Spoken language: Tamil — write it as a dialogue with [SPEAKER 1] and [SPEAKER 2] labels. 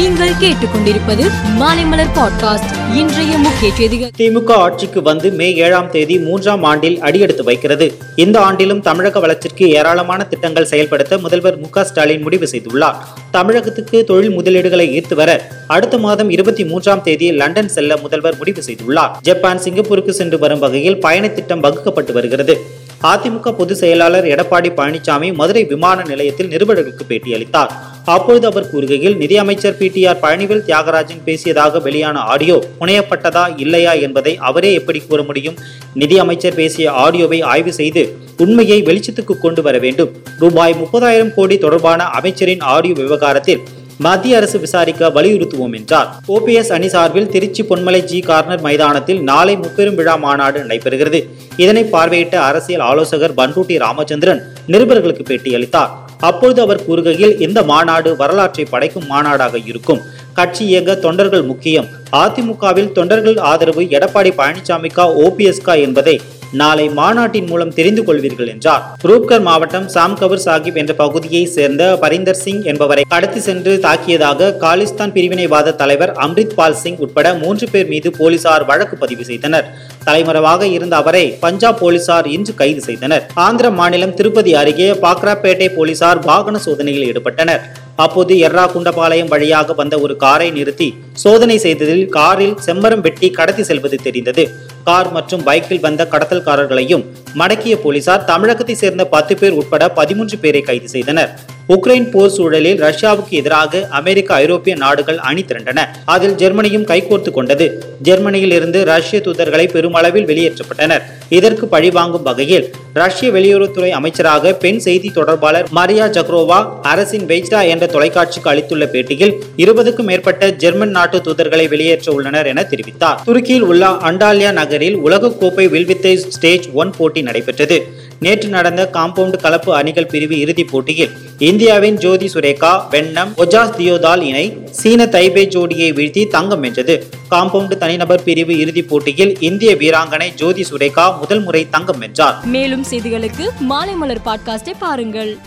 [SPEAKER 1] நீங்கள் கேட்டுக்கொண்டிருப்பது மாலைமலர் பாட்காஸ்ட் இன்றைய முக்கிய செய்திகள்.
[SPEAKER 2] திமுக ஆட்சிக்கு வந்து மே ஏழாம் தேதி மூன்றாம் ஆண்டில் அடியெடுத்து வைக்கிறது. இந்த ஆண்டிலும் தமிழக வளர்ச்சிக்கு ஏராளமான திட்டங்கள் செயல்படுத்த முதல்வர் மு ஸ்டாலின் முடிவு செய்துள்ளார். தமிழகத்துக்கு தொழில் முதலீடுகளை ஈர்த்து வர அடுத்த மாதம் இருபத்தி மூன்றாம் தேதி லண்டன் செல்ல முதல்வர் முடிவு செய்துள்ளார். ஜப்பான் சிங்கப்பூருக்கு சென்று வரும் வகையில் பயணத்திட்டம் வகுக்கப்பட்டு வருகிறது. அதிமுக பொதுச் செயலாளர் எடப்பாடி பழனிசாமி மதுரை விமான நிலையத்தில் நிருபர்களுக்கு பேட்டியளித்தார். அப்பொழுது அவர் கூறுகையில் நிதியமைச்சர் பிடிஆர் பழனிவேல் தியாகராஜன் பேசியதாக வெளியான ஆடியோ புனையப்பட்டதா இல்லையா என்பதை அவரே எப்படி கூற முடியும்? நிதி அமைச்சர் பேசிய ஆடியோவை ஆய்வு செய்து உண்மையை வெளிச்சத்துக்கு கொண்டு வர வேண்டும். ரூபாய் முப்பதாயிரம் கோடி தொடர்பான அமைச்சரின் ஆடியோ விவகாரத்தில் மத்திய அரசு விசாரிக்க வலியுறுத்துவோம் என்றார். ஓபிஎஸ் அணி சார்பில் திருச்சி பொன்மலை ஜி கார்னர் மைதானத்தில் நாளை முப்பெரும் விழா மாநாடு நடைபெறுகிறது. இதனை பார்வையிட்ட அரசியல் ஆலோசகர் பன்ருட்டி ராமச்சந்திரன் நிருபர்களுக்கு பேட்டியளித்தார். அப்பொழுது அவர் கூறுகையில் இந்த மாநாடு வரலாற்றை படைக்கும் மாநாடாக இருக்கும். கட்சி இயங்க தொண்டர்கள் முக்கியம். அதிமுகவில் தொண்டர்கள் ஆதரவு எடப்பாடி பழனிசாமிக்கா ஓபிஎஸ்கா என்பதை நாளை மாநாட்டின் மூலம் தெரிந்து கொள்வீர்கள் என்றார். ரூப்கர் மாவட்டம் சாம்கவர் சாஹிப் என்ற பகுதியை சேர்ந்த பரிந்தர் சிங் என்பவரை கடத்தி சென்று தாக்கியதாக காலிஸ்தான் பிரிவினைவாத தலைவர் அம்ரித் பால் சிங் உட்பட மூன்று பேர் மீது போலீசார் வழக்கு பதிவு செய்தனர். தலைமறைவாக இருந்த அவரை பஞ்சாப் போலீசார் இன்று கைது செய்தனர். ஆந்திர மாநிலம் திருப்பதி அருகே பாக்ராப்பேட்டை போலீசார் வாகன சோதனையில் ஈடுபட்டனர். அப்போது எர்ராகுண்டபாளையம் வழியாக வந்த ஒரு காரை நிறுத்தி சோதனை செய்ததில் காரில் செம்மரம் வெட்டி கடத்தி செல்வது தெரிந்தது. கார் மற்றும் பைக்கில் வந்த கடத்தல்காரர்களையும் மடக்கிய போலீசார் தமிழகத்தை சேர்ந்த பத்து பேர் உட்பட பதிமூன்று பேரை கைது செய்தனர். உக்ரைன் போர் சூழலில் ரஷ்யாவுக்கு எதிராக அமெரிக்க ஐரோப்பிய நாடுகள் அணி திரண்டன. அதில் ஜெர்மனியும் கைகோர்த்து கொண்டது. ஜெர்மனியில் இருந்து ரஷ்ய தூதர்களை பெருமளவில் வெளியேற்றப்பட்டனர். இதற்கு பழிவாங்கும் வகையில் ரஷ்ய வெளியுறவுத்துறை அமைச்சராக பெண் செய்தி தொடர்பாளர் மரியா ஜக்ரோவா அரசின் வெய்ஸ்டா என்ற தொலைக்காட்சிக்கு அளித்துள்ள பேட்டியில் இருபதுக்கும் மேற்பட்ட ஜெர்மன் நாட்டு தூதர்களை வெளியேற்ற உள்ளனர் என தெரிவித்தார். துருக்கியில் உள்ள அண்டாலியா நகரில் உலகக்கோப்பை வில்வித்தை ஸ்டேஜ் ஒன் போட்டி நடைபெற்றது. நேற்று நடந்த காம்பவுண்ட் கலப்பு அணிகள் பிரிவு இறுதிப் போட்டியில் இந்தியாவின் ஜோதி சுரேகா வெண்ணம் ஒஜாஸ் தியோதால் இணை சீன தைபே ஜோடியை வீழ்த்தி தங்கம் வென்றது. காம்பவுண்ட் தனிநபர் பிரிவு இறுதிப் போட்டியில் இந்திய வீராங்கனை ஜோதி சுரேகா முதல் முறை தங்கம் வென்றார்.
[SPEAKER 1] மேலும் செய்திகளுக்கு மாலைமலர் பாட்காஸ்டை பாருங்கள்.